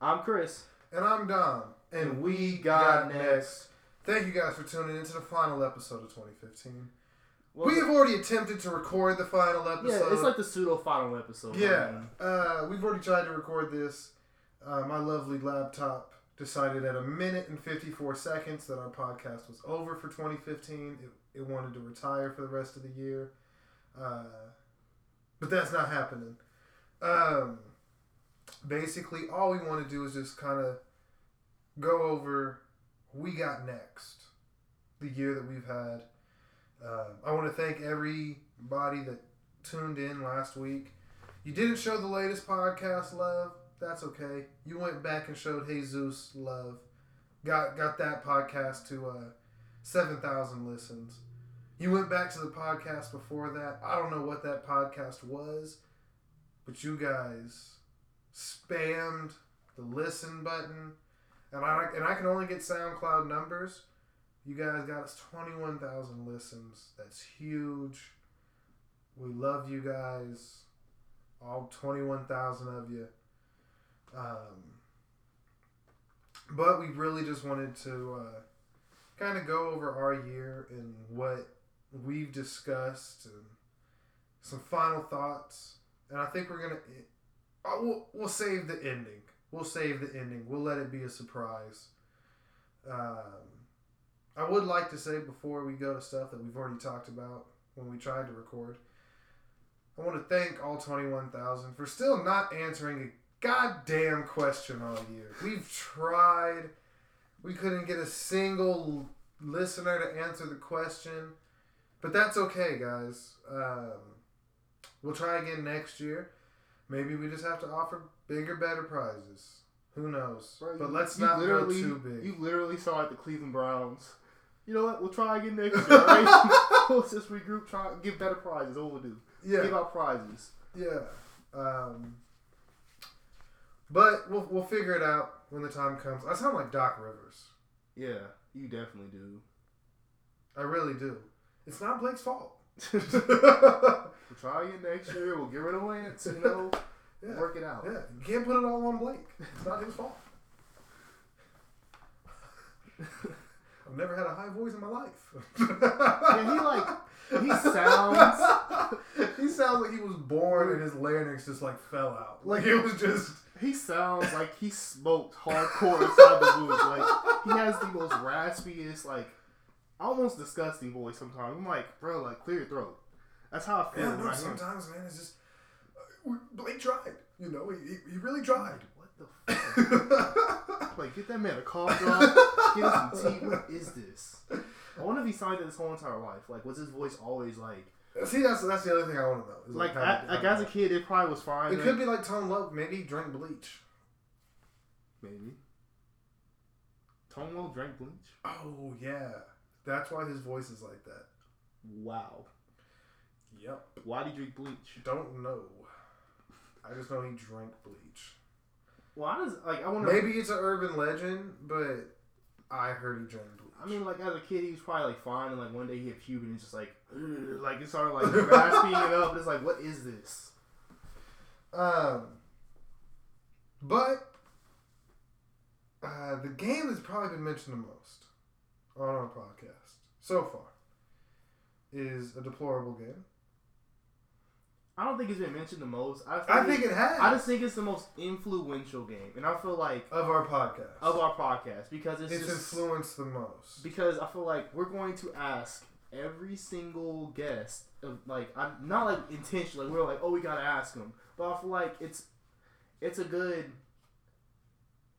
I'm Chris. And I'm Dom. And, And we got, got next. next. Thank you guys for tuning into the final episode of 2015. Well, we have already attempted to record the final episode. yeah, it's like the pseudo final episode. Yeah, mean, uh, we've already tried to record this. Uh, my lovely laptop decided at a minute and 54 seconds that our podcast was over for 2015. It, it wanted to retire for the rest of the year. Uh, but that's not happening. Um, basically, all we want to do is just kind of go over we got next, the year that we've had. Uh, I want to thank everybody that tuned in last week. You didn't show the latest podcast love. That's okay. You went back and showed Jesus love. Got got that podcast to uh, seven thousand listens. You went back to the podcast before that. I don't know what that podcast was, but you guys spammed the listen button, and I and I can only get SoundCloud numbers. You guys got us twenty one thousand listens. That's huge. We love you guys, all twenty one thousand of you. Um, but we really just wanted to uh, kind of go over our year and what we've discussed and some final thoughts. And I think we're gonna we'll, we'll save the ending. We'll save the ending. We'll let it be a surprise. Um, I would like to say before we go to stuff that we've already talked about when we tried to record. I want to thank all 21,000 for still not answering a goddamn question all year. We've tried. We couldn't get a single listener to answer the question. But that's okay, guys. Um, we'll try again next year. Maybe we just have to offer bigger, better prizes. Who knows? bro, but you- let's you not go too big. You literally saw at the Cleveland Browns. You know what? We'll try again next year, right? we'll just regroup, try give better prizes. What we'll do? Yeah. Give out prizes. yeah. Um, but we'll, we'll figure it out when the time comes. I sound like Doc Rivers. Yeah, you definitely do. I really do. It's not Blake's fault. We'll try again next year. We'll get rid of Lance. You know, Yeah. work it out. Yeah, you can't put it all on Blake. It's not his fault. I've never had a high voice in my life. Yeah, he like he sounds he sounds like he was born and his larynx just like fell out. Like it was just. he sounds like he smoked hardcore inside the woods. Like he has the most raspiest, like almost disgusting voice sometimes. I'm like, bro, like clear your throat. That's how I feel Yeah, no, I hear him. sometimes, man, it's just. uh, Blake tried. You know, he, he- he really tried. What the fuck? like, get that man a cough drop. Get him some tea. What is this? I wonder if he signed it his whole entire life. Like, was his voice always like, See, that's that's the other thing I want to know. is, like, how I, like as a kid, it probably was fine. It then. could be like Tone Loc. Maybe he drank bleach. maybe. Tone Loc drank bleach. Oh yeah, that's why his voice is like that. Wow. Yep. Why did he drink bleach? Don't know. I just know he drank bleach. Well, I just like I wonder. Maybe it's an urban legend, but I heard he drank bleach. I mean, like as a kid, he was probably like fine, and like one day he hit puberty, and it's just like, like it started like grasping it up. And it's like, what is this? Um, but uh, the game that's probably been mentioned the most on our podcast so far is a deplorable game. I don't think it's been mentioned the most. I think, I think it has I just think it's the most influential game, and I feel like of our podcast. of our podcast because it's, it's just influenced the most. because I feel like we're going to ask every single guest of like I'm not like intentionally like, we're like oh we gotta ask them, but I feel like it's it's a good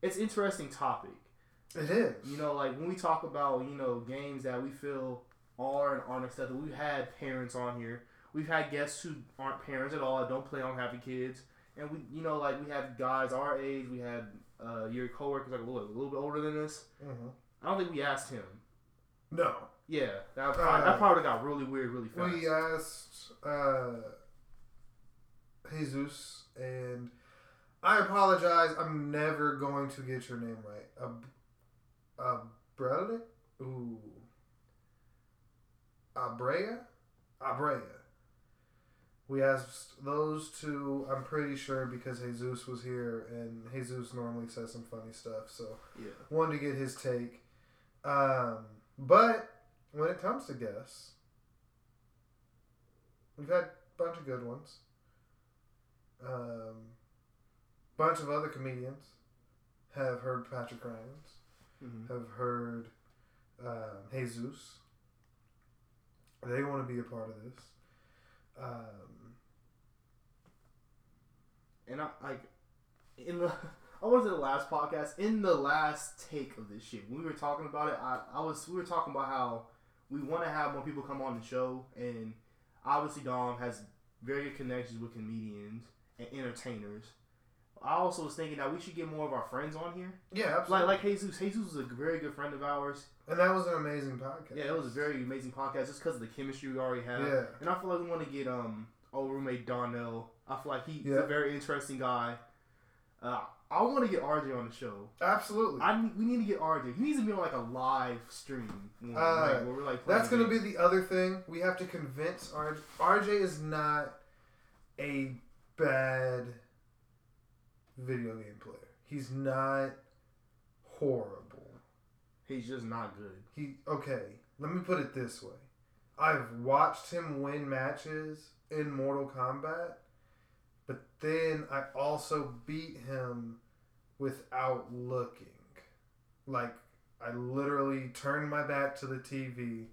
it's interesting topic. It is. You know, like when we talk about you know games that we feel are and aren't acceptable. We've had parents on here. We've had guests who aren't parents at all. Don't play on having kids. And we, you know, like we have guys our age. We had uh, your coworkers like a little, a little bit older than us. Mhm. I don't think we asked him. No. Yeah, that probably, that probably got really weird really fast. We asked uh, Jesus, and I apologize. I'm never going to get your name right. Abrele? Ooh. Abrea? Abrea. We asked those two. I'm pretty sure because Jesus was here, and Jesus normally says some funny stuff. So Yeah. wanted to get his take. Um, but when it comes to guests, we've had a bunch of good ones. Um, bunch of other comedians have heard Patrick Ryans, Mm-hmm. have heard um, Jesus. They want to be a part of this. Um, And I like in the I was in the last podcast in the last take of this shit. When we were talking about it, I, I was we were talking about how we want to have more people come on the show, and obviously Dom has very good connections with comedians and entertainers. I also was thinking that we should get more of our friends on here, yeah, like absolutely. like Jesus. Jesus was a very good friend of ours. and that was an amazing podcast. Yeah, it was a very amazing podcast just because of the chemistry we already have. Yeah. And I feel like we want to get um old roommate Donnell. I feel like he's Yeah. a very interesting guy. Uh, I want to get RJ on the show. Absolutely. I we need to get RJ. He needs to be on like a live stream. Uh, like, where we're like That's going to be the other thing. We have to convince RJ. RJ is not a bad video game player. He's not horrible. He's just not good. He okay. Let me put it this way. I've watched him win matches in Mortal Kombat, but then I also beat him without looking. Like I literally turned my back to the TV,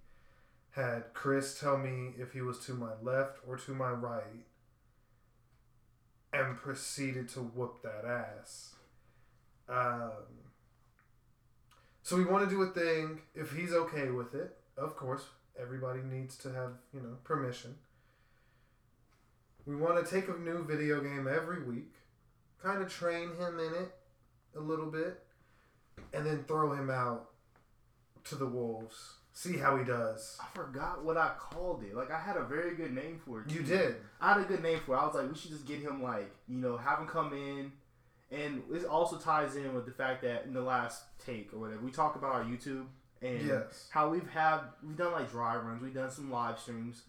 had Chris tell me if he was to my left or to my right, and proceeded to whoop that ass. Um, so we want to do a thing. If he's okay with it, of course, everybody needs to have you know permission. We want to take a new video game every week, kind of train him in it a little bit, and then throw him out to the wolves. See how he does. I forgot what I called it. Like I had a very good name for it. You did. I had a good name for it. I was like, we should just get him like, you know, have him come in. And this also ties in with the fact that in the last take or whatever, we talk about our YouTube and Yes. how we've had we've done like dry runs, we've done some live streams,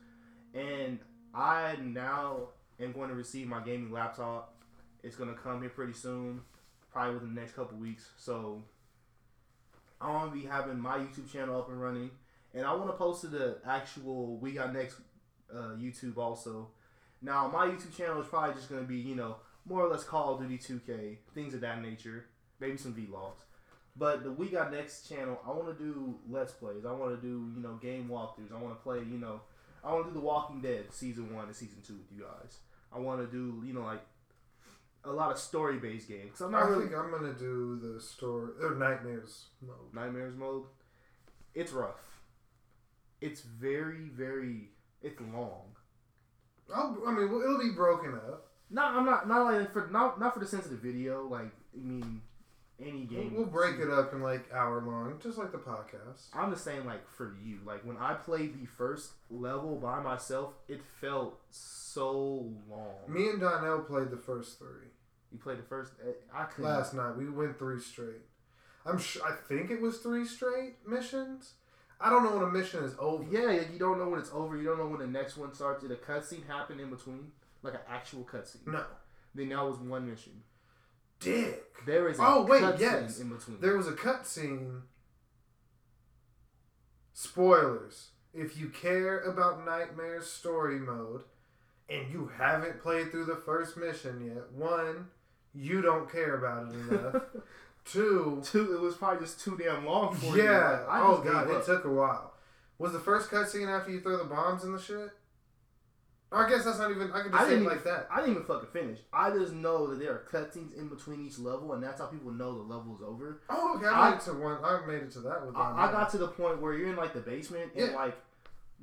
and I now am going to receive my gaming laptop. It's gonna come here pretty soon, probably within the next couple weeks. So I want to be having my YouTube channel up and running, and I want to post to the actual We Got Next uh, YouTube also. Now my YouTube channel is probably just gonna be you know more or less Call of Duty 2K, things of that nature, maybe some vlogs. But the We Got Next channel, I want to do Let's Plays. I want to do, you know, game walkthroughs. I want to play, you know, I want to do The Walking Dead season one and season two with you guys. I want to do, you know, like a lot of story based games. I'm not I really think I'm gonna do the story or nightmares mode. Nightmares mode. It's rough. It's very, very. It's long. I'll, I mean, it'll be broken up. No, I'm not not like for not not for the sense of the video. Like I mean, any game. We'll break it up in like hour long, just like the podcast. I'm just saying, like for you, like when I played the first level by myself, it felt so long. Me and Donnell played the first three You played the first. eh, I couldn't. last night. We went three straight. I'm sure. I think it was three straight missions. I don't know when a mission is over. Yeah, you don't know when it's over. You don't know when the next one starts. Did a cutscene happen in between, like an actual cutscene? No. Then that was one mission. Dick. There is a Oh, wait, yes. in between. There was a cutscene. Spoilers. If you care about Nightmare's story mode and you haven't played through the first mission yet, one, you don't care about it enough. Two, Two, it was probably just too damn long for you. yeah. Like, oh god, it took a while. Was the first cutscene after you throw the bombs in the shit? I guess that's not even. I can I just say didn't it even, like that. I didn't even fucking finish. I just know that there are cutscenes in between each level, and that's how people know the level is over. Oh, okay. I, I- made it to one. I made it to that with. I, I got to the point where you're in like the basement, and Yeah. like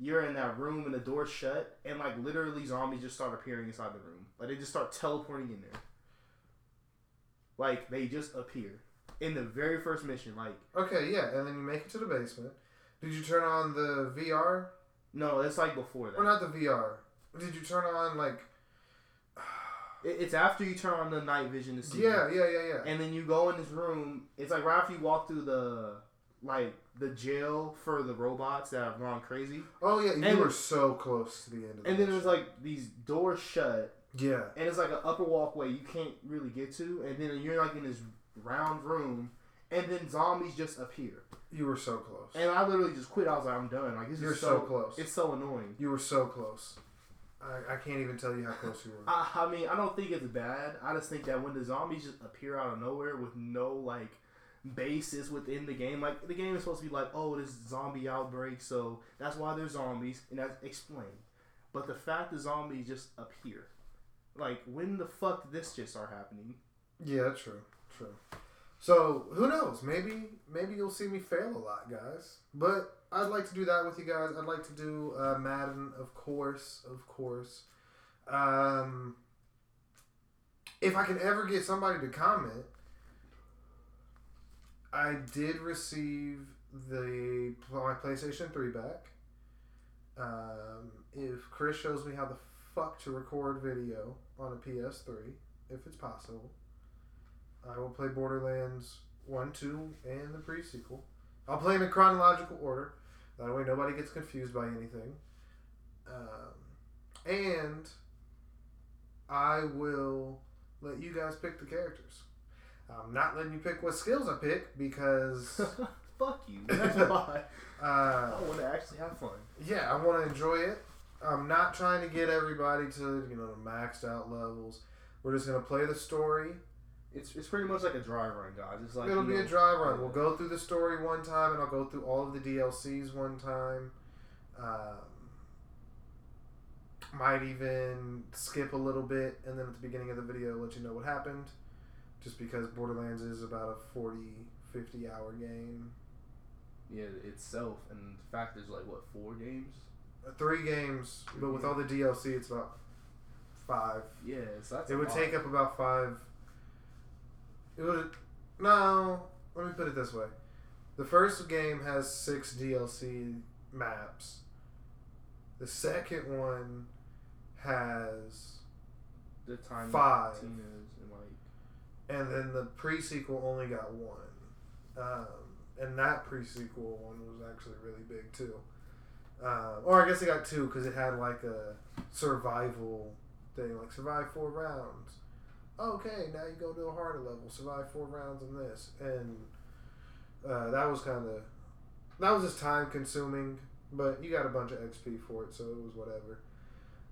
you're in that room, and the door's shut, and like literally zombies just start appearing inside the room. Like they just start teleporting in there. Like they just appear in the very first mission. Like Okay, yeah, and then you make it to the basement. Did you turn on the VR? no, it's like before that. Or not the VR? Did you turn on like? It's after you turn on the night vision to see. Yeah, yeah, yeah, yeah. And then you go in this room. It's like right after you walk through the like the jail for the robots that have gone crazy. Oh yeah, you And- were so close to the end of And that then there's like these doors shut, yeah, and it's like an upper walkway you can't really get to, and then you're like in this round room, and then zombies just appear. you were so close. And I literally just quit. I was like, I'm done. Like this You're is so close. It's so annoying. You were so close. I, I can't even tell you how close you were. I, I mean, I don't think it's bad. I just think that when the zombies just appear out of nowhere with no like basis within the game, like the game is supposed to be like, oh, this zombie outbreak, so that's why there's zombies, and that's explained. But the fact the zombies just appear, like when the fuck did this just start happening? Yeah, true, true. So who knows? Maybe maybe you'll see me fail a lot, guys. But I'd like to do that with you guys. I'd like to do uh, Madden, of course, of course. Um, if I can ever get somebody to comment, I did receive the my PlayStation Three back. Um, if Chris shows me how the fuck to record video on a PS3, if it's possible. I will play Borderlands 1, 2, and the pre sequel. I'll play them in chronological order. That way nobody gets confused by anything. Um, and I will let you guys pick the characters. I'm not letting you pick what skills I pick because fuck you. That's why uh, I want to actually have fun. yeah, I want to enjoy it. I'm not trying to get everybody to you know the maxed out levels. We're just gonna play the story. It's, it's pretty much like a dry run, guys. It's like It'll be know, a dry run. We'll go through the story one time, and I'll go through all of the DLCs one time. Um, might even skip a little bit, and then at the beginning of the video, let you know what happened. Just because Borderlands is about a 40, 50 hour game. yeah itself, and the fact there's like what four games. Three games, but with all the DLC, it's about five. Yeah, so that's It would take up about five. It would no. Let me put it this way: the first game has six DLC maps. The second one has, the time five. And like and then the pre sequel only got one. Um, and that pre sequel one was actually really big too. Um, or I guess it got two because it had like a survival thing, like survive four rounds. Okay, now you go to a harder level, survive four rounds in this, and uh, that was kind of that was just time consuming, but you got a bunch of XP for it, so it was whatever.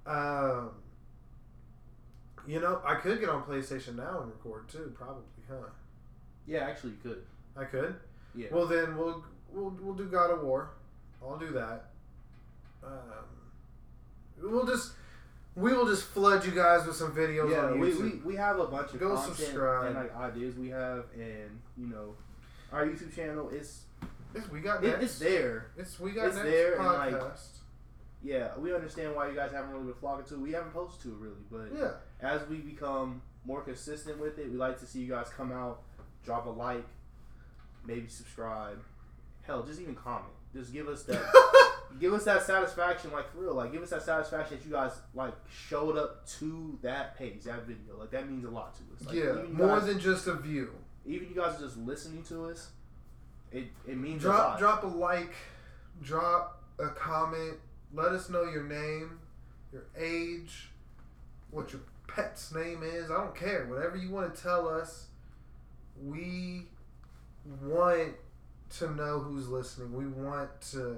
Um, you know, I could get on PlayStation Now and record too, probably, huh? yeah, actually you could. I could. Yeah. Well, then we'll we'll we'll do God of War. I'll do that. Um, we'll just we will just flood you guys with some videos yeah, on we, YouTube. we, we have a bunch of Go content subscribe. and like ideas we have, and you know, our YouTube channel is It's- we got it, next. it's there. It's we got It's next there and, like, podcast. Yeah, we understand why you guys haven't really been flocking to. it. We haven't posted to it really, but yeah, as we become more consistent with it, we like to see you guys come out, drop a like, maybe subscribe, hell, just even comment. Just give us that, give us that satisfaction, like for real, like give us that satisfaction that you guys like showed up to that page, that video. Like that means a lot to us. Like, yeah. More guys, than just a view. even you guys are just listening to us. It it means a Drop lot. drop a like, drop a comment. Let us know your name, your age, what your pet's name is. I don't care. Whatever you want to tell us, we want to know who's listening. We want to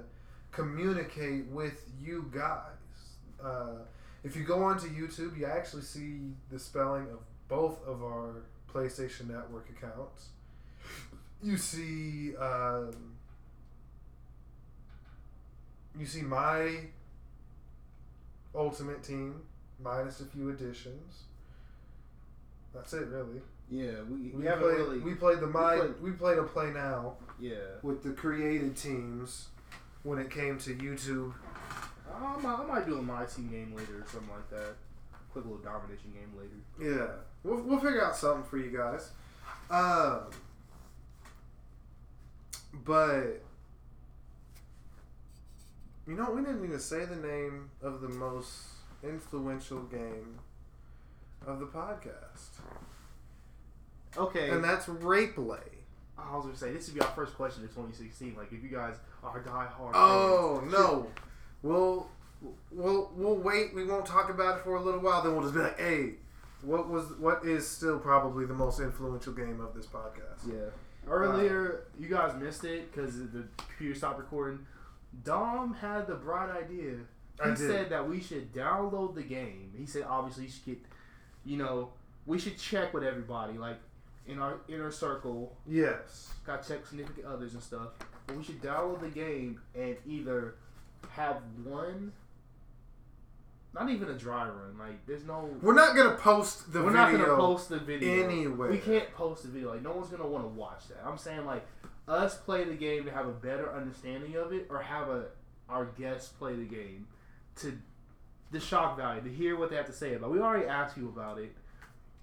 communicate with you guys. Uh, if you go onto YouTube, you actually see the spelling of both of our PlayStation Network accounts. You see, um, you see my Ultimate Team minus a few additions. That's it, really. Yeah, we, we, We, haven't played. really. We played the my. played- we played a play now yeah. with the created teams when it came to YouTube. I might, I might do a my team game later or something like that. Quick little domination game later. Yeah, we'll, we'll figure out something for you guys. Um, but you know, we didn't even say the name of the most influential game of the podcast, Okay. and that's Rape Lay. oh I was gonna say this would be our first question in 2016. Like, if you guys are diehard. Oh fans, no, we'll we'll we'll wait. We won't talk about it for a little while. Then we'll just be like, hey, what was what is still probably the most influential game of this podcast? Yeah. Uh, Earlier, you guys missed it because the computer stopped recording. Dom had the bright idea. I He said that we should download the game. He said obviously you should get, you know, we should check with everybody like in our inner circle. Yes. Got check significant others and stuff. But we should download the game and either have one. Not even a dry run. Like there's no. We're not gonna post the we're video. not gonna post the video anywhere. We can't post the video. Like no one's gonna want to watch that. I'm saying like us play the game to have a better understanding of it, or have a our guests play the game to the shock value to hear what they have to say about. it. We already asked you about it,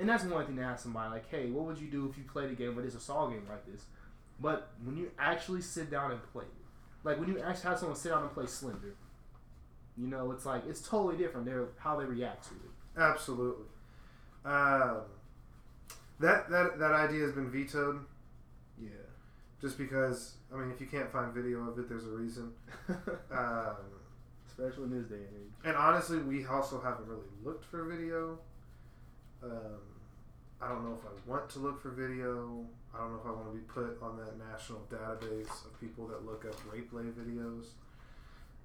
and that's one thing to ask somebody like, hey, what would you do if you played a game, but it's a Saw game like this? But when you actually sit down and play, like when you actually have someone sit down and play Slender, you know, it's like it's totally different. They're how they react to it. Absolutely. Um, that that that idea has been vetoed Yeah. just because. I mean, if you can't find video of it, there's a reason. Um, Especially in this day and age. and honestly, we also haven't really looked for video. Um, I don't know if I want to look for video. I don't know if I want to be put on that national database of people that look up rape play videos.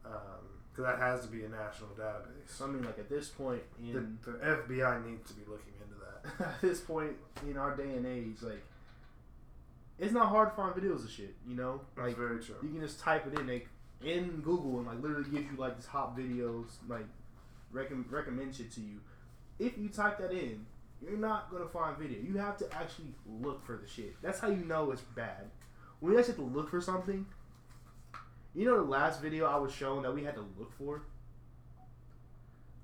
Um, because that has to be a national database. I mean, like at this point The, in the FBI needs to be looking into that. at this point in our day and age, like it's not hard to find videos of shit. You know, That's like very true. you can just type it in, like in Google, and like literally gives you like this hot videos, like recommend recommend shit to you. If you type that in, you're not gonna find video. You have to actually look for the shit. That's how you know it's bad. When you actually have to look for something. You know the last video I was shown that we had to look for?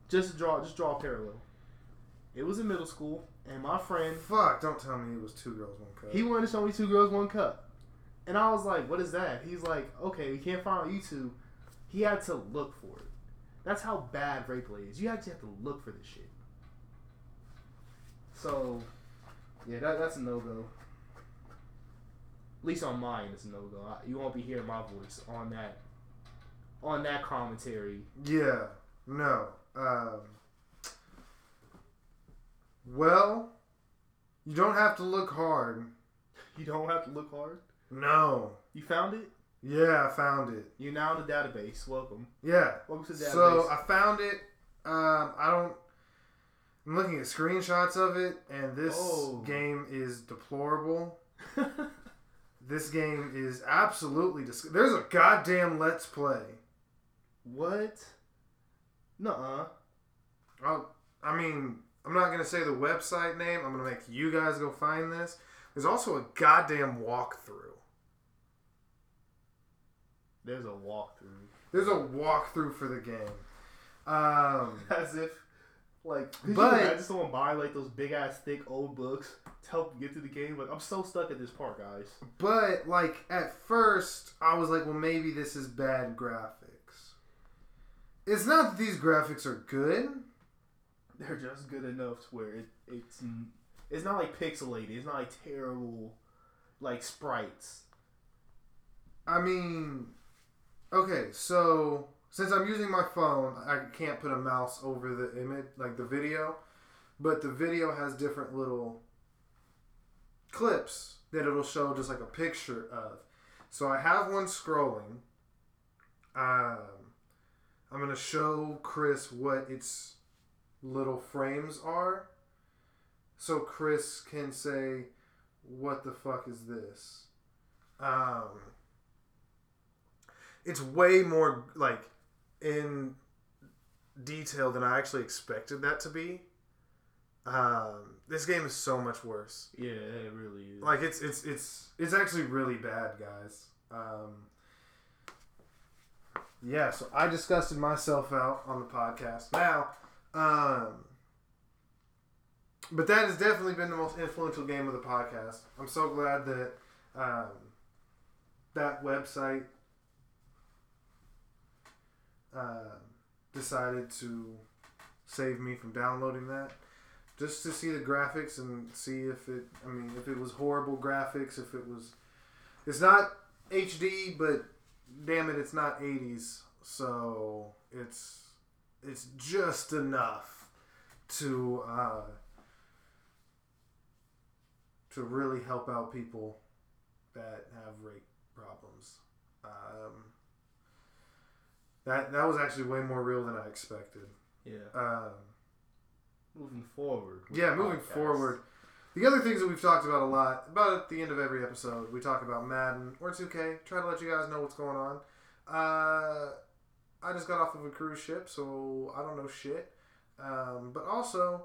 Just to draw just draw a parallel. It was in middle school and my friend Fuck! Don't tell me it was two girls, one cup. he wanted to show me two girls, one cup. And I was like, what is that? He's like, okay, you can't find on YouTube. He had to look for it. That's how bad rape play is. You actually have to look for this shit. So, yeah, that, that's a no go. At least on mine, it's a no go. You won't be hearing my voice on that, on that commentary. Yeah. No. Um, well, you don't have to look hard. You don't have to look hard. No. You found it. Yeah, I found it. You're now in the database. Welcome. Yeah. Welcome to the database. So I found it. Um, I don't. I'm looking at screenshots of it, and this Oh. game is deplorable. This game is absolutely dis- There's a goddamn let's play. what? Nuh-uh. I'll, I mean, I'm not gonna say the website name. I'm gonna make you guys go find this. There's also a goddamn walkthrough. There's a walkthrough. There's a walkthrough for the game. Um, As if, like, could But- you imagine someone buy like those big ass thick old books to help get through the game? Like, I'm so stuck at this part, guys. but like at first, I was like, well, maybe this is bad graphics. It's not that these graphics are good. They're just good enough to where it, it's it's not like pixelated. It's not like terrible, like sprites. I mean, okay, so since I'm using my phone, I can't put a mouse over the image, like the video, but the video has different little clips that it'll show just like a picture of. So I have one scrolling. Um, I'm gonna show Chris what its little frames are, so Chris can say, "What the fuck is this?" Um, it's way more like in detail than I actually expected that to be. Um, this game is so much worse. Yeah, it really is. Like it's it's it's it's actually really bad, guys. Um, yeah, so I disgusted myself out on the podcast. Now, um, but that has definitely been the most influential game of the podcast. I'm so glad that um, that website uh, decided to save me from downloading that just to see the graphics and see if it i mean if it was horrible graphics if it was It's not HD, but damn it, it's not 80s. So it's it's just enough to uh, to really help out people that have rape problems. Um, that that was actually way more real than I expected. Yeah. Um, Moving forward. yeah, moving podcast. forward. The other things that we've talked about a lot, about at the end of every episode, we talk about Madden or 2K. Try to let you guys know what's going on. Uh, I just got off of a cruise ship, so I don't know shit. Um, but also,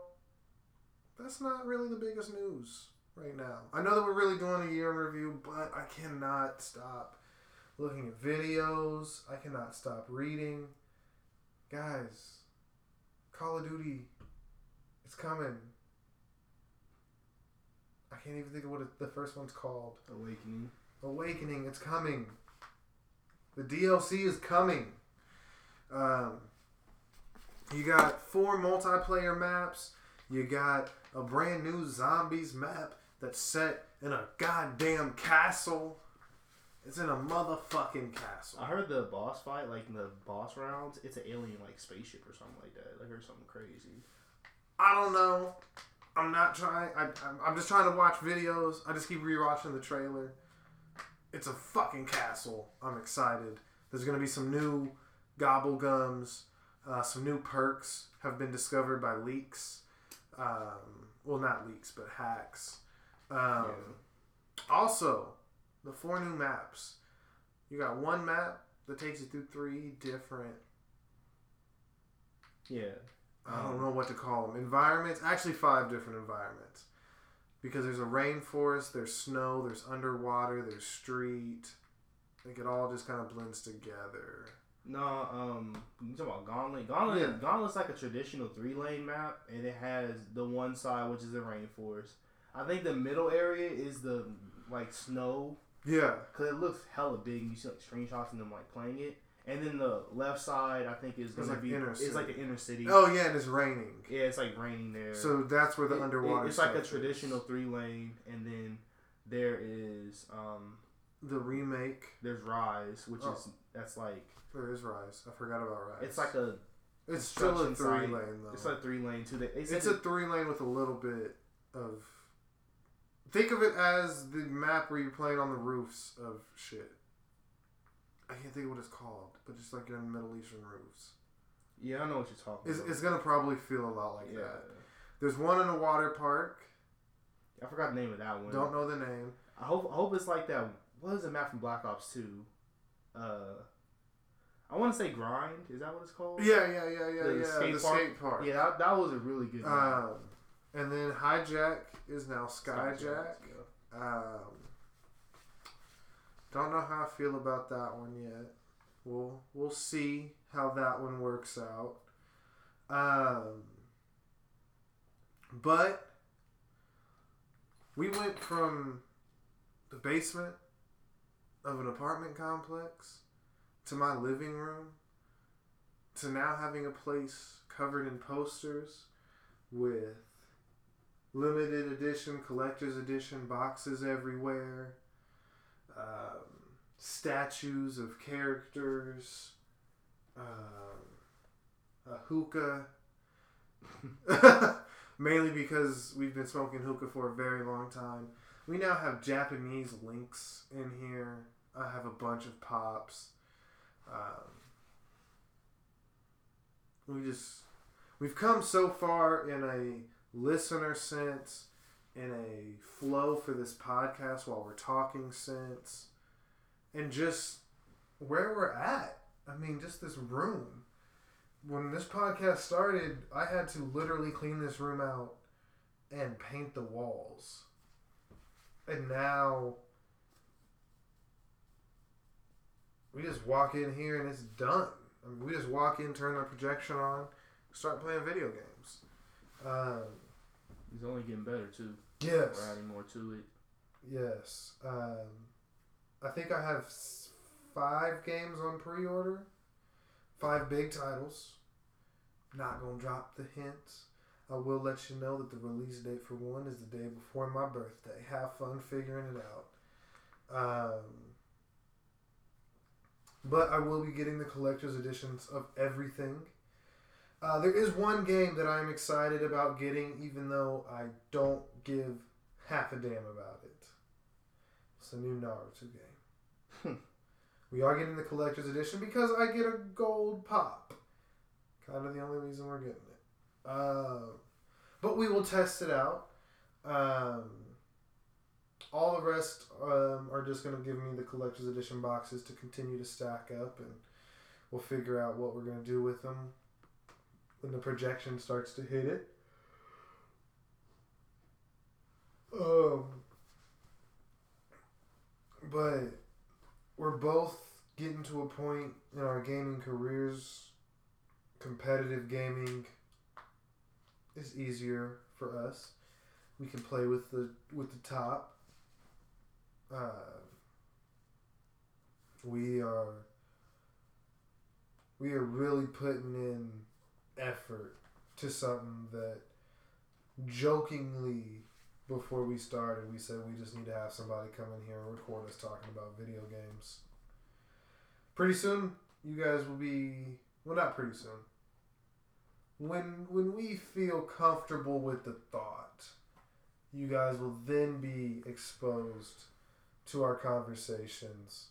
that's not really the biggest news right now. I know that we're really doing a year in review, but I cannot stop looking at videos. I cannot stop reading. Guys, Call of Duty, it's coming. I can't even think of what it, the first one's called. Awakening. Awakening, it's coming. The DLC is coming. Um, you got four multiplayer maps. You got a brand new zombies map that's set in a goddamn castle. It's in a motherfucking castle. I heard the boss fight, like in the boss rounds, it's an alien like spaceship or something like that. I heard something crazy. I don't know. I'm not trying. I, I'm- I'm just trying to watch videos. I just keep rewatching the trailer. It's a fucking castle. I'm excited. There's gonna be some new gobble gums. Uh, some new perks have been discovered by leaks. Um, well, not leaks, but hacks. Um, Also, the four new maps. You got one map that takes you through three different Yeah. I don't know what to call them. Environments, actually five different environments. Because there's a rainforest, there's snow, there's underwater, there's street. I think it all just kind of blends together. No, um, you talking about Gauntlet? Gauntlet, Yeah. Gauntlet's like a traditional three lane map, and it has the one side which is the rainforest. I think the middle area is the like snow, Yeah. cause it looks hella big. You see like screenshots of them like playing it, and then the left side I think is gonna like be inner is like the inner city. Oh yeah, and it's raining. Yeah, it's like raining there. So that's where the It- it- underwater. it's like a is. traditional three lane, and then there is um The remake. there's Rise, which Oh. is that's like There is Rise. I forgot about Rise. it's like a it's still a three site. lane though. it's like three lane too. Said It's a three lane with a little bit of. Think of it as the map where you're playing on the roofs of shit. I can't think of what it's called, but just like you're on Middle Eastern roofs. yeah, I know what you're talking It's, about. it's gonna probably feel a lot like yeah, that. There's one in a water park. I forgot the name of that one. Don't know the name. I hope I hope it's like that. What is the map from Black Ops Two? Uh, I want to say Grind. Is that what it's called? Yeah, yeah, yeah, yeah, The yeah. skate the park? skate park. Yeah, that, that was a really good. map. Um, and then Hijack is now Skyjack. yeah. Um, don't know how I feel about that one yet. We'll we'll see how that one works out. Um, but we went from the basement of an apartment complex to my living room to now having a place covered in posters with limited edition, collector's edition boxes everywhere, um, statues of characters, um, a hookah. Mainly because we've been smoking hookah for a very long time. We now have Japanese links in here. I have a bunch of pops. Um, we just we've come so far in a listener sense, in a flow for this podcast while we're talking sense, and just where we're at. I mean, just this room. When this podcast started, I had to literally clean this room out and paint the walls. And now we just walk in here and it's done. I mean, we just walk in, turn the projection on, start playing video games. Um, It's only getting better too. yes. We're adding more to it. Yes. Um, I think I have five games on pre-order. Five big titles. Not gonna drop the hints. I will let you know that the release date for one is the day before my birthday. Have fun figuring it out. Um, but I will be getting the collector's editions of everything. Uh, there is one game that I'm excited about getting, even though I don't give half a damn about it. It's a new Naruto game. we are getting the collector's edition because I get a gold pop. Kind of the only reason we're getting it. Uh, but we will test it out. Um, all the rest um, are just going to give me the collector's edition boxes to continue to stack up, and we'll figure out what we're going to do with them when the projection starts to hit it. Um, but we're both getting to a point in our gaming careers. Competitive gaming is easier for us. We can play with the with the top. Uh, we are we are really putting in effort to something that jokingly before we started we said we just need to have somebody come in here and record us talking about video games. Pretty soon you guys will be well not pretty soon. When when we feel comfortable with the thought you guys will then be exposed to our conversations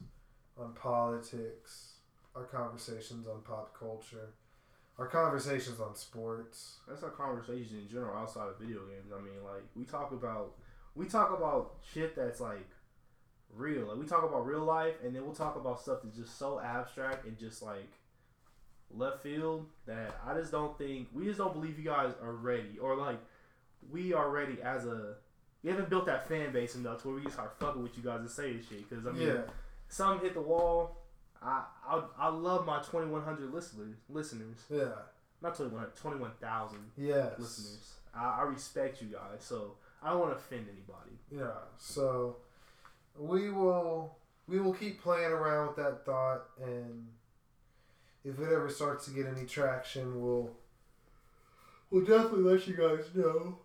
on politics our conversations on pop culture our conversations on sports. That's our conversations in general outside of video games. I mean, like we talk about we talk about shit that's like real. Like we talk about real life, and then we'll talk about stuff that's just so abstract and just like left field that I just don't think we just don't believe you guys are ready or like we are ready as a. We haven't built that fan base enough to where we can start fucking with you guys and this shit. Because I mean, Yeah, some hit the wall. I I, I love my twenty one hundred listeners. Listeners, yeah, not 2100, 21,000 yes, listeners. I, I respect you guys, so I don't want to offend anybody. yeah. So we will we will keep playing around with that thought, and if it ever starts to get any traction, we'll we'll definitely let you guys know.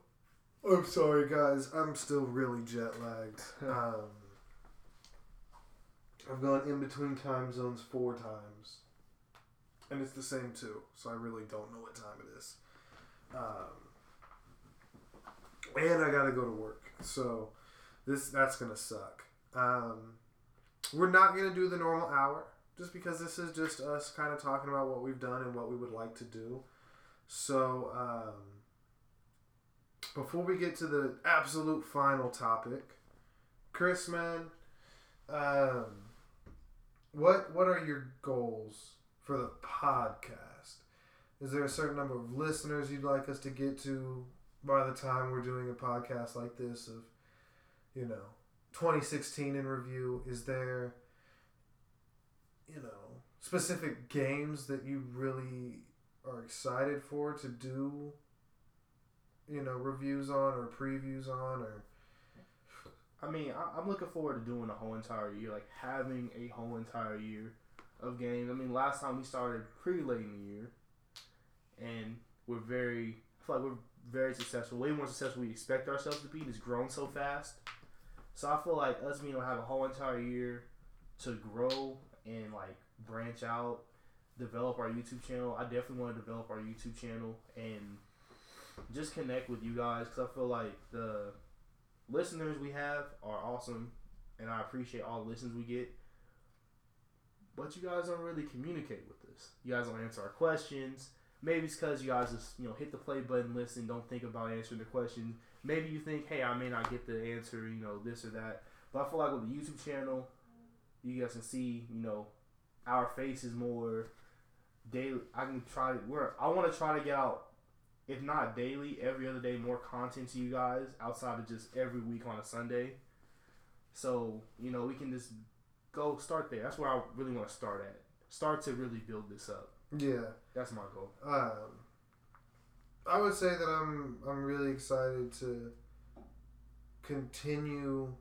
I'm sorry, guys. I'm still really jet lagged. um, I've gone in between time zones four times, and it's the same too. So I really don't know what time it is. Um, and I gotta go to work, so this that's gonna suck. Um, we're not gonna do the normal hour, just because this is just us kind of talking about what we've done and what we would like to do. So um, before we get to the absolute final topic, Chris, man, um, what what are your goals for the podcast? Is there a certain number of listeners you'd like us to get to by the time we're doing a podcast like this of, you know, 2016 in review? Is there, you know, specific games that you really are excited for to do, you know, reviews on or previews on or I mean, I, I'm looking forward to doing a whole entire year, like having a whole entire year of games. I mean, last time we started pretty late in the year, and we're very, I feel like we're very successful, way more successful we expect ourselves to be. It's grown so fast. So I feel like us being able to have a whole entire year to grow and like branch out, develop our YouTube channel. I definitely want to develop our YouTube channel and just connect with you guys because I feel like the listeners we have are awesome and I appreciate all the listens we get. But you guys don't really communicate with us. You guys don't answer our questions. Maybe it's because you guys just you know hit the play button, listen, don't think about answering the question. Maybe you think, hey, I may not get the answer, you know, this or that. But I feel like with the YouTube channel, you guys can see, you know, our faces more daily. I can try. We're I want to try to get out, if not daily, every other day, more content to you guys outside of just every week on a Sunday. So you know we can just go start there. That's where I really want to start at. Start to really build this up. yeah. That's my goal. Um, I would say that I'm I'm really excited to continue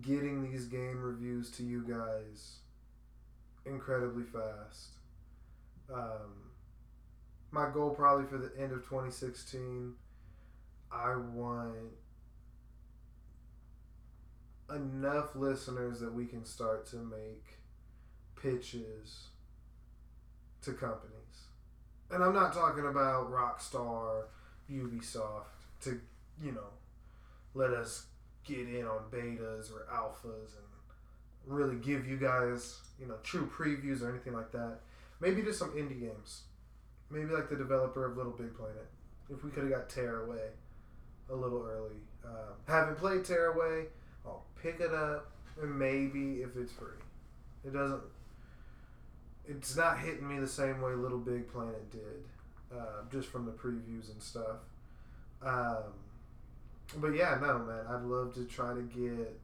getting these game reviews to you guys incredibly fast. Um, my goal probably for the end of 2016, I want enough listeners that we can start to make pitches to companies. And I'm not talking about Rockstar, Ubisoft to, you know, let us get in on betas or alphas and really give you guys, you know, true previews or anything like that. Maybe just some indie games. Maybe like the developer of Little Big Planet. If we could have got Tearaway a little early. Uh, haven't played Tearaway. I'll pick it up and maybe if it's free. It doesn't. It's not hitting me the same way Little Big Planet did, uh, just from the previews and stuff. Um, but yeah, no, man. I'd love to try to get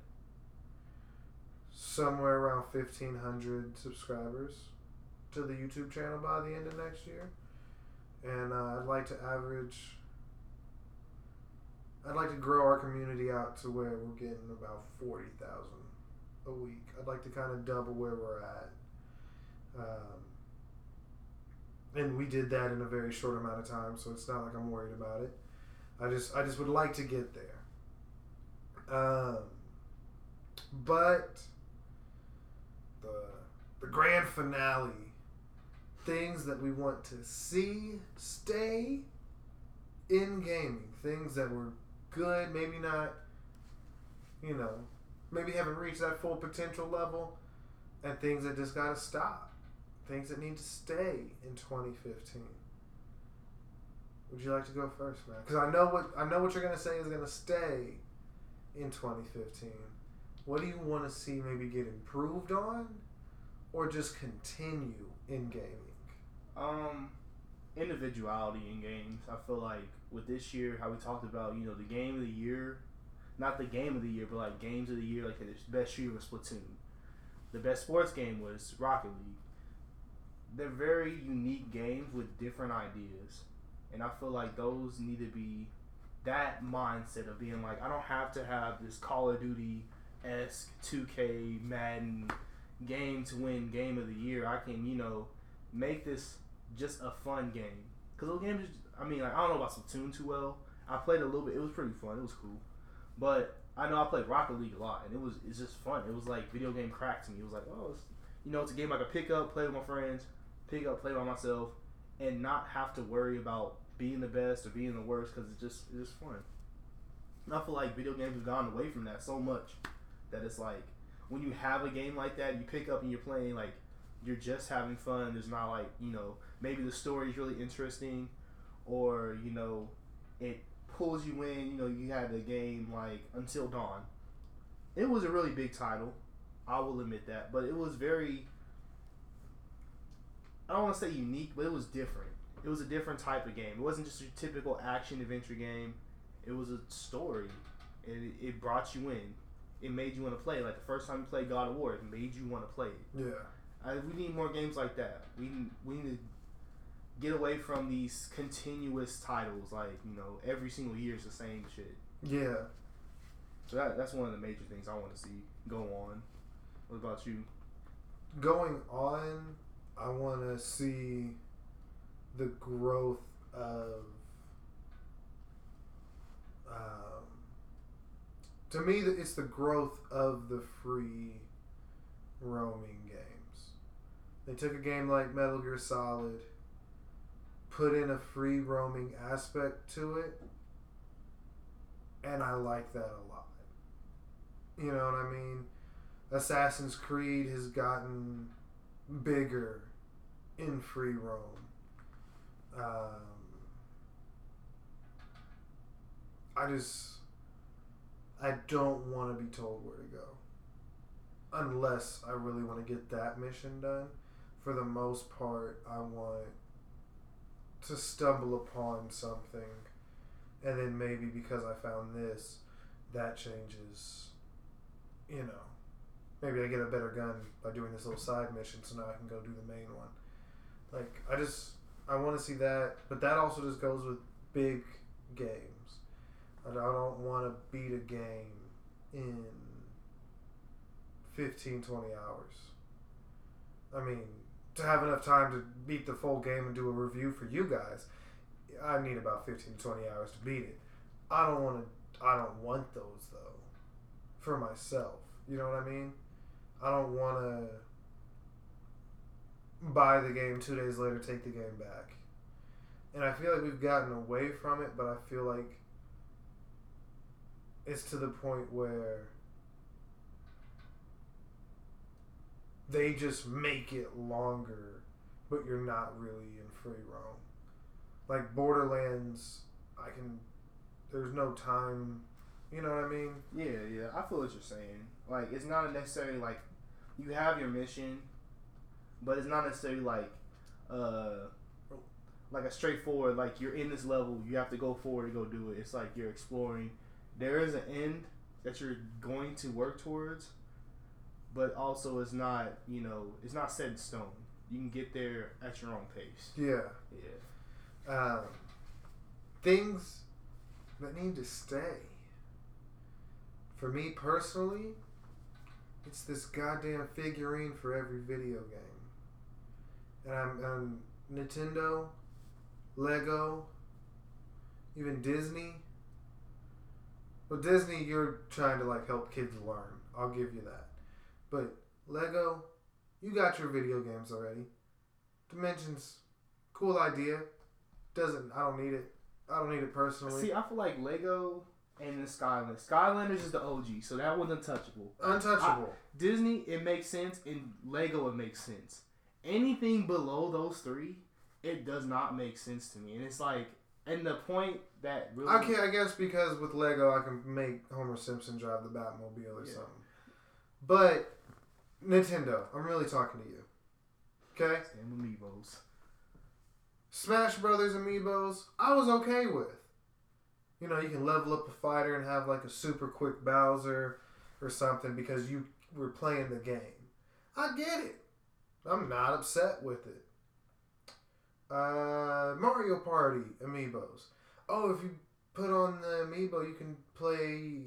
somewhere around 1,500 subscribers to the YouTube channel by the end of next year. And uh, I'd like to average. I'd like to grow our community out to where we're getting about 40,000 a week. I'd like to kind of double where we're at. Um, and we did that in a very short amount of time, so it's not like I'm worried about it. I just I just would like to get there. Um, but the the grand finale, things that we want to see stay in gaming, things that were good, maybe not, you know, maybe haven't reached that full potential level, and things that just gotta stop, things that need to stay in 2015. Would you like to go first, man? Because I know what I know what you're gonna say is gonna stay in 2015. What do you want to see maybe get improved on, or just continue in gaming? Um, individuality in games. I feel like with this year, how we talked about, you know, the game of the year, not the game of the year, but like games of the year. Like the best shooter was Splatoon. The best sports game was Rocket League. They're very unique games with different ideas, and I feel like those need to be that mindset of being like, I don't have to have this Call of Duty esque 2K Madden game to win game of the year. I can, you know, make this just a fun game. Cause those games, I mean, like I don't know about Splatoon too well. I played a little bit. It was pretty fun. It was cool, but I know I played Rocket League a lot, and it was it's just fun. It was like video game crack to me. It was like, oh, you know, it's a game I could pick up, play with my friends, pick up, play by myself, and not have to worry about being the best or being the worst because it's just it's just fun. I feel like video games have gone away from that so much that it's like when you have a game like that, you pick up and you're playing like you're just having fun. There's not like you know maybe the story is really interesting, or you know it pulls you in. You know you had a game like Until Dawn. It was a really big title. I will admit that, but it was very. I don't want to say unique, but it was different. It was a different type of game. It wasn't just your typical action adventure game. It was a story, and it, it brought you in. It made you want to play. Like the first time you played God of War, it made you want to play it. Yeah. I, we need more games like that. We we need to get away from these continuous titles. Like you know, every single year is the same shit. Yeah. So that, that's one of the major things I want to see go on. What about you? Going on, I want to see the growth of. Um, to me, it's the growth of the free roaming games. They took a game like Metal Gear Solid, put in a free roaming aspect to it, and I like that a lot. You know what I mean? Assassin's Creed has gotten bigger in free roam. Um, I just I don't want to be told where to go unless I really want to get that mission done. For the most part, I want to stumble upon something, and then maybe because I found this, that changes. You know, maybe I get a better gun by doing this little side mission, so now I can go do the main one. Like I just I want to see that, but that also just goes with big games. I don't want to beat a game in 15, 20 hours. I mean, to have enough time to beat the full game and do a review for you guys, I need about 15 to 20 hours to beat it. I don't want to, I don't want those though, for myself. You know what I mean? I don't want to buy the game two days later, take the game back. And I feel like we've gotten away from it, but I feel like it's to the point where they just make it longer, but you're not really in free roam. Like Borderlands, I can. There's no time. You know what I mean? Yeah, yeah. I feel what you're saying. Like it's not necessarily like you have your mission, but it's not necessarily like uh like a straightforward like you're in this level, you have to go forward to go do it. It's like you're exploring. There is an end that you're going to work towards, but also it's not you know it's not set in stone. You can get there at your own pace. Yeah. Yeah. Um, things that need to stay. For me personally, it's this goddamn figurine for every video game. And I'm, I'm Nintendo, Lego, even Disney. Well, Disney, you're trying to like help kids learn. I'll give you that. But Lego, you got your video games already. Dimensions, cool idea. Doesn't I don't need it. I don't need it personally. See, I feel like Lego and the Skylanders. Skylanders is the OG, so that one's untouchable. Untouchable. Disney, it makes sense, and Lego, it makes sense. Anything below those three, it does not make sense to me. And it's like, and the point that really, I can I guess because with Lego I can make Homer Simpson drive the Batmobile or Yeah. something. But Nintendo, I'm really talking to you. Okay? Damn amiibos. Smash Brothers amiibos, I was okay with. You know, you can level up a fighter and have like a super quick Bowser or something because you were playing the game. I get it. I'm not upset with it. Uh, Mario Party amiibos. Oh, if you put on the amiibo, you can play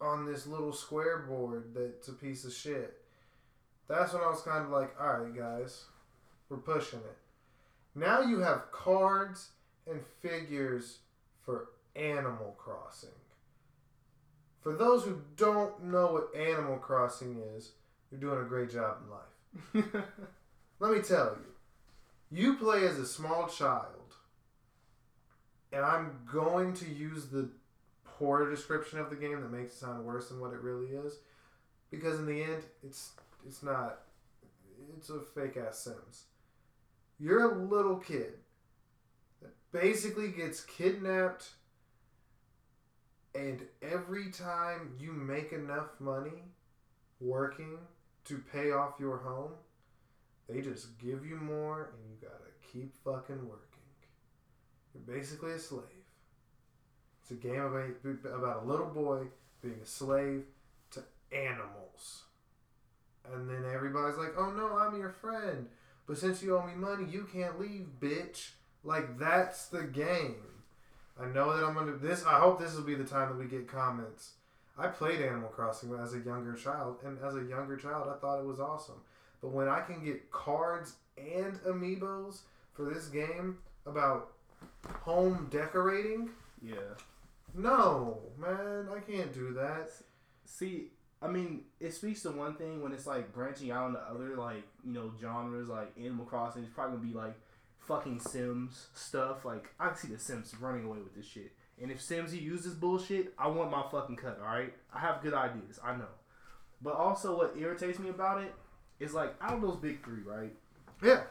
on this little square board that's a piece of shit. That's when I was kind of like, all right, guys, we're pushing it. Now you have cards and figures for Animal Crossing. For those who don't know what Animal Crossing is, you're doing a great job in life. Let me tell you, you play as a small child, and I'm going to use the poor description of the game that makes it sound worse than what it really is, because in the end, it's it's not. It's a fake ass Sims. You're a little kid that basically gets kidnapped, and every time you make enough money working to pay off your home, they just give you more, and you gotta keep fucking working. You're basically a slave. It's a game about, a little boy being a slave to animals. And then everybody's like, oh no, I'm your friend. But since you owe me money, you can't leave, bitch. Like, that's the game. I know that I'm gonna. This. I hope this will be the time that we get comments. I played Animal Crossing as a younger child, and as a younger child, I thought it was awesome. But when I can get cards and amiibos for this game about home decorating, yeah. no, man, I can't do that. See, I mean, it speaks to one thing when it's like branching out into other like you know genres like Animal Crossing. It's probably gonna be like fucking Sims stuff. Like I see the Sims running away with this shit. And if Sims you use this bullshit, I want my fucking cut. All right, I have good ideas. I know. But also, what irritates me about it is like out of those big three, right? Yeah.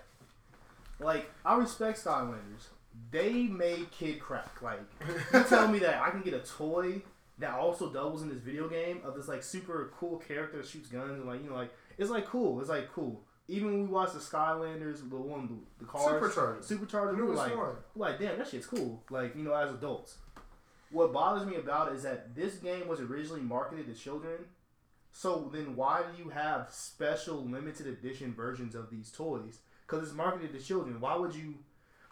Like I respect Skylanders. They made kid crack. Like you tell me that I can get a toy that also doubles in this video game of this like super cool character that shoots guns and like you know like it's like cool. It's like cool. Even when we watched the Skylanders, the one the, cars, Supercharged. Supercharged, we were like, we're like damn, that shit's cool. Like you know, as adults. What bothers me about it is that this game was originally marketed to children. So then, why do you have special limited edition versions of these toys? Because it's marketed to children. Why would you?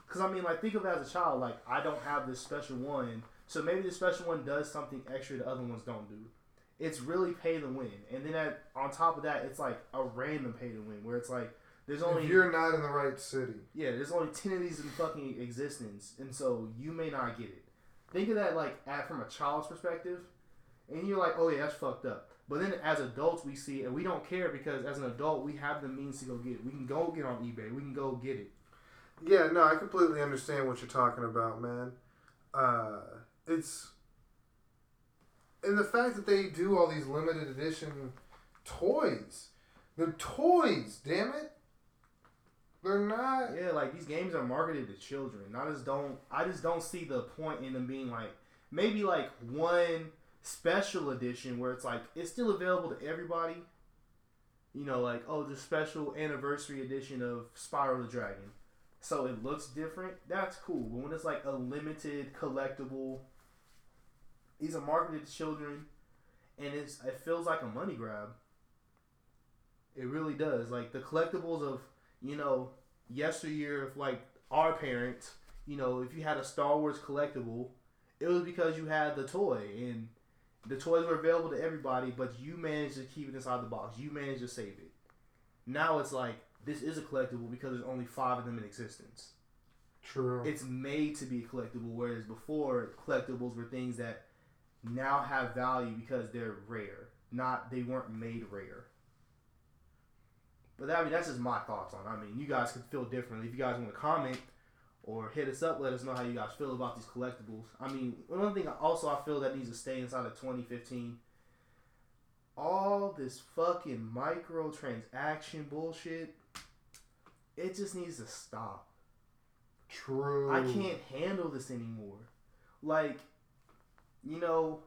Because I mean, like, think of it as a child. Like, I don't have this special one, so maybe the special one does something extra the other ones don't do. It's really pay to win, and then at, on top of that, it's like a random pay to win, where it's like there's only if you're not in the right city, yeah, there's only ten of these in fucking existence, and so you may not get it. Think of that like at from a child's perspective, and you're like, oh yeah, that's fucked up. But then as adults, we see it and we don't care because as an adult, we have the means to go get it. We can go get on eBay. We can go get it. Yeah, no, I completely understand what you're talking about, man. It's and the fact that they do all these limited edition toys. They're toys, damn it. They're not. Yeah, like these games are marketed to children. I just don't. I just don't see the point in them being like maybe like one special edition where it's like it's still available to everybody. You know, like oh, the special anniversary edition of Spyro the Dragon. So it looks different. That's cool. But when it's like a limited collectible, these are marketed to children, and it's it feels like a money grab. It really does. Like the collectibles of you know yesteryear, of like our parents. You know, if you had a Star Wars collectible, it was because you had the toy and the toys were available to everybody, but you managed to keep it inside the box. You managed to save it. Now it's like this is a collectible because there's only five of them in existence. True. It's made to be a collectible, whereas before collectibles were things that now have value because they're rare, not they weren't made rare. But that, I mean, that's just my thoughts on. it. I mean, you guys could feel differently. If you guys want to comment or hit us up, let us know how you guys feel about these collectibles. I mean, one thing also I feel that needs to stay inside of 2015. All this fucking microtransaction bullshit. It just needs to stop. True. I can't handle this anymore. Like, you know,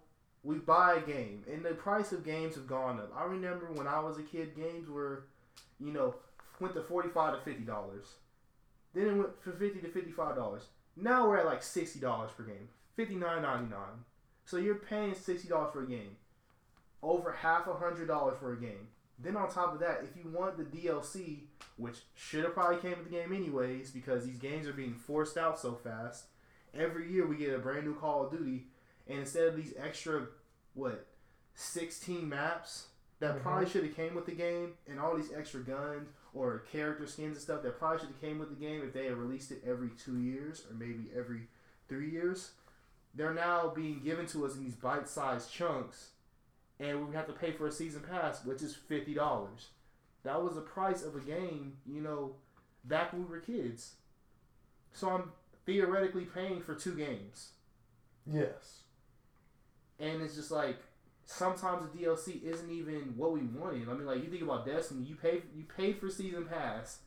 we buy a game, and the price of games have gone up. I remember when I was a kid, games were, you know, went to forty-five to fifty dollars. Then it went from fifty to fifty-five dollars. Now we're at like sixty dollars per game, fifty-nine ninety-nine. So you're paying sixty dollars for a game, over half a hundred dollars for a game. Then on top of that, if you want the DLC, which should have probably came with the game anyways, because these games are being forced out so fast. Every year we get a brand new Call of Duty, and instead of these extra, what, sixteen maps that Mhm. probably should have came with the game, and all these extra guns or character skins and stuff that probably should have came with the game if they had released it every two years or maybe every three years, they're now being given to us in these bite-sized chunks, and we have to pay for a season pass, which is fifty dollars. That was the price of a game, you know, back when we were kids. So I'm theoretically paying for two games. Yes. And it's just like sometimes the DLC isn't even what we wanted. I mean, like you think about Destiny, you pay you paid for season pass,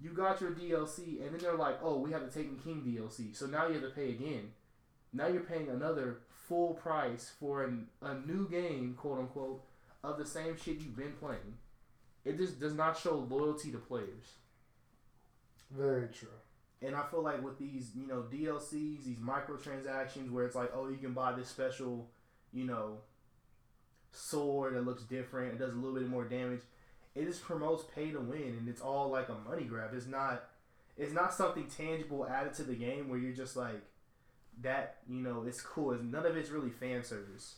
you got your DLC, and then they're like, oh, we have the Taken King DLC, so now you have to pay again. Now you're paying another full price for an, a new game, quote unquote, of the same shit you've been playing. It just does not show loyalty to players. Very true. And I feel like with these, you know, DLCs, these microtransactions where it's like, oh, you can buy this special, you know, sword that looks different, it does a little bit more damage. It just promotes pay to win and it's all like a money grab. It's not it's not something tangible added to the game where you're just like that, you know, it's cool. It's, none of it's really fan service.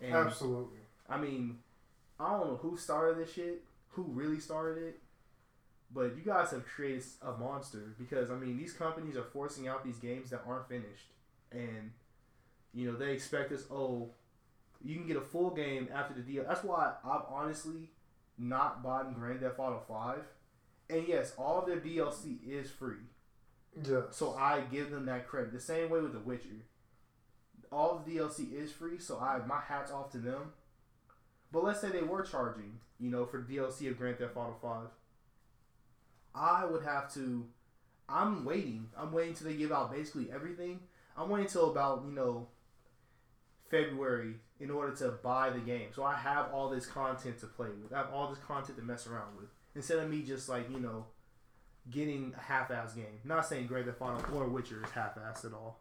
And Absolutely. I mean, I don't know who started this shit, who really started it, but you guys have created a monster because I mean these companies are forcing out these games that aren't finished, and you know they expect us. Oh, you can get a full game after the deal. That's why I've honestly not bought Grand Theft Auto Five, and yes, all of their DLC is free. Yes. So I give them that credit. The same way with The Witcher. All the DLC is free, so I my hats off to them. But let's say they were charging, you know, for the DLC of Grand Theft Auto Five. I would have to. I'm waiting. I'm waiting till they give out basically everything. I'm waiting till about you know February in order to buy the game. So I have all this content to play with. I have all this content to mess around with. Instead of me just like you know getting a half-ass game. Not saying Grand Theft Auto or Witcher is half-assed at all.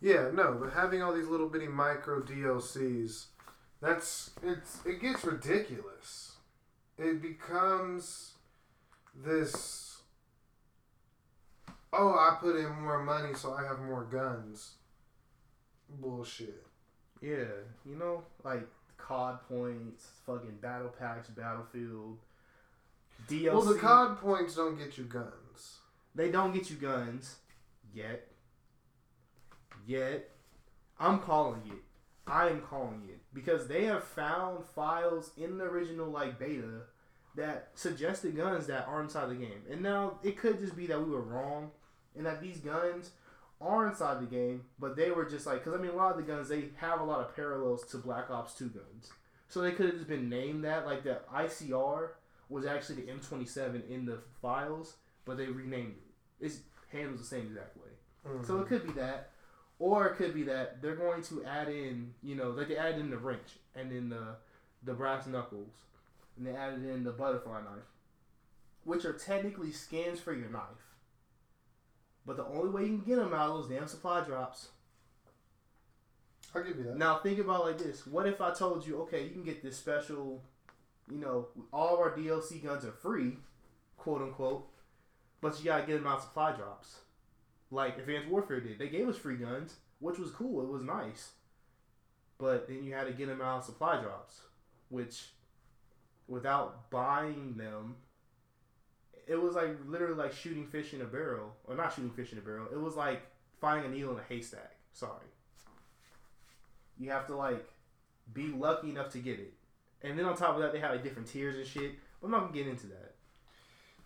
Yeah, no, but having all these little bitty micro DLCs, that's it's it gets ridiculous. It becomes this oh, I put in more money so I have more guns. Bullshit. Yeah, you know, like COD points, fucking battle packs, Battlefield, DLC. Well, the COD points don't get you guns. They don't get you guns yet. Yet. I'm calling it. I am calling it because they have found files in the original like beta that suggested guns that are inside the game. And now it could just be that we were wrong and that these guns are inside the game, but they were just like because I mean a lot of the guns they have a lot of parallels to Black Ops Two guns, so they could have just been named that like the ICR was actually the M27 in the files, but they renamed it. It handles the same exact way. Mm-hmm. So it could be that, or it could be that they're going to add in, you know, like they added in the wrench and then the the brass knuckles, and they added in the butterfly knife, which are technically skins for your knife. But the only way you can get them out of those damn supply drops. I'll give you that. Now think about it like this: What if I told you, okay, you can get this special, you know, all of our DLC guns are free, quote unquote, but you gotta get them out of supply drops, like Advanced Warfare did. They gave us free guns, which was cool. It was nice, but then you had to get them out of supply drops, which, without buying them, it was like literally like shooting fish in a barrel, or not shooting fish in a barrel. It was like finding a needle in a haystack. Sorry. You have to like be lucky enough to get it, and then on top of that, they have like different tiers and shit. But I'm not gonna get into that.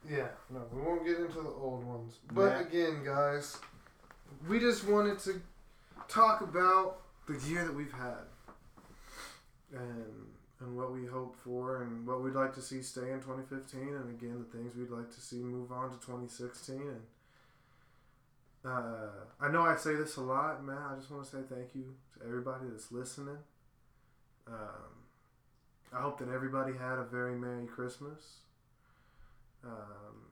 Yeah, no, we won't get into the old ones. But Yeah. again, guys, we just wanted to talk about the year that we've had and and what we hope for and what we'd like to see stay in 2015 and again the things we'd like to see move on to 2016 and uh, I know I say this a lot, man. I just want to say thank you to everybody that's listening. Um, I hope that everybody had a very Merry Christmas. Um,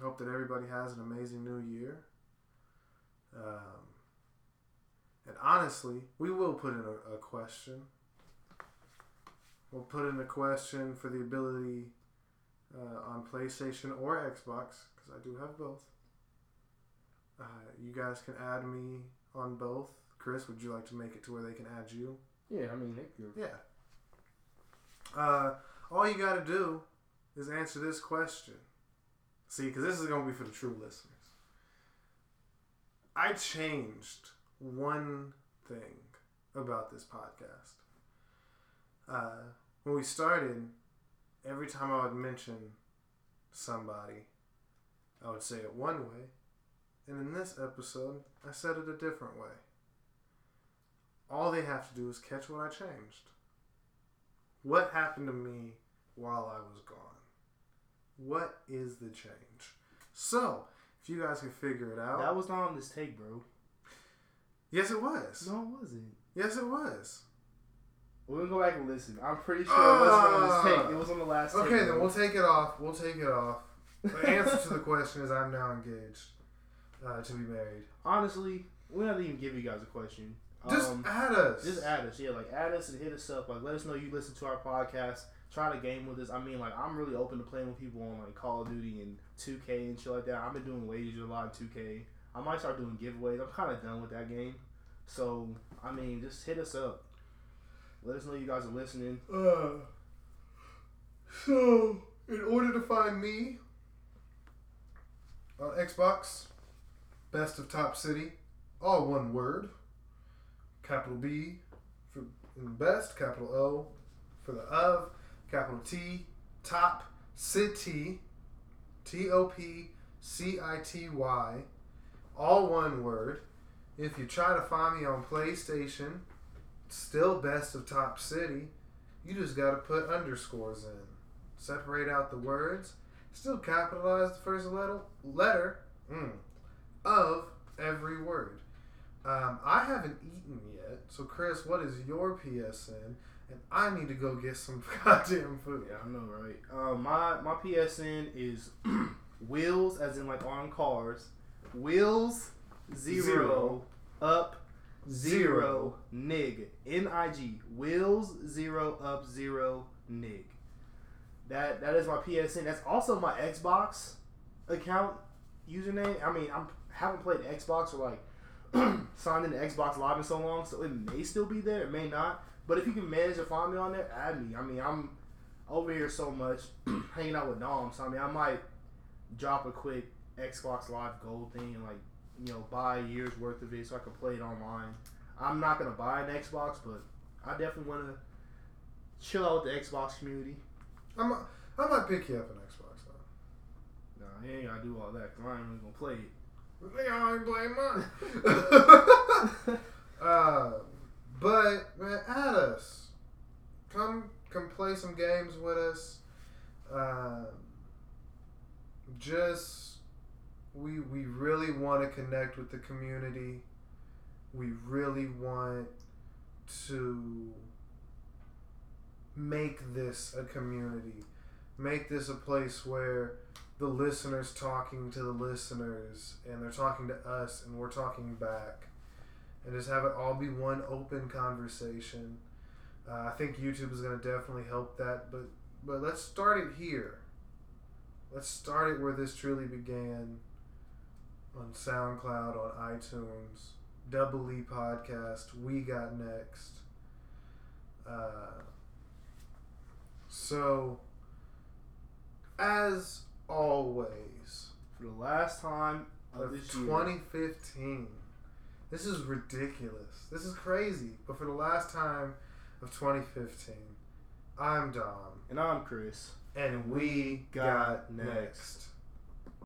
hope that everybody has an amazing new year. Um, and honestly, we will put in a, a question. We'll put in a question for the ability uh, on PlayStation or Xbox, because I do have both. Uh, you guys can add me on both. Chris, would you like to make it to where they can add you? Yeah, I mean, they could- Yeah. Uh, all you got to do is answer this question. See, because this is going to be for the true listeners. I changed one thing about this podcast. Uh, when we started, every time I would mention somebody, I would say it one way. And in this episode, I said it a different way. All they have to do is catch what I changed. What happened to me while I was gone? What is the change? So, if you guys can figure it out. that was not on this take, bro. yes, it was. No, it wasn't. Yes, it was. We're gonna go back and listen. I'm pretty sure it wasn't on this take. It was on the last take. Okay, then we'll take it off. We'll take it off. The answer to the question is I'm now engaged uh, to be married. Honestly, we don't even give you guys a question. Just Um, add us. Just add us, yeah. Like add us and hit us up. Like let us know you listen to our podcast. Try to game with us. I mean, like I'm really open to playing with people on like Call of Duty and 2K and shit like that. I've been doing wagers a lot in 2K. I might start doing giveaways. I'm kind of done with that game. So I mean, just hit us up. Let us know you guys are listening. Uh, so, in order to find me on Xbox, Best of Top City, all one word, capital B for best, capital O for the of, capital T, Top City, T O P C I T Y, all one word. If you try to find me on PlayStation, still best of Top City, you just got to put underscores in. Separate out the words. Still capitalize the first letter, letter mm, of every word. Um, I haven't eaten yet, so Chris, what is your PSN? And I need to go get some goddamn food. Yeah, I know, right? Um, my my PSN is wheels, as in like on cars. Wheels zero, Zero. up zero, nig n i g wheels zero up zero nig. That that is my PSN. That's also my Xbox account username. I mean, I'm haven't played Xbox or like signed into Xbox Live in so long, so it may still be there. It may not. But if you can manage to find me on there, add me. I mean, I'm over here so much hanging out with Dom, so I mean, I might drop a quick Xbox Live Gold thing and like you know buy a year's worth of it so I can play it online. I'm not gonna buy an Xbox, but I definitely want to chill out with the Xbox community. I'm, I might pick you up an Xbox though. Nah, you ain't gotta do all that because I ain't really gonna play it. Nigga, I ain't playing mine. uh, but man, add us. Come, come play some games with us. Uh, just we we really want to connect with the community. We really want to make this a community. Make this a place where the listeners talking to the listeners and they're talking to us and we're talking back and just have it all be one open conversation uh, i think youtube is going to definitely help that but but let's start it here let's start it where this truly began on soundcloud on itunes double e podcast we got next uh, so as always For the last time of of this year, 2015. This is ridiculous. This is crazy. But for the last time of 2015, I'm Dom, and I'm Chris. and we got next.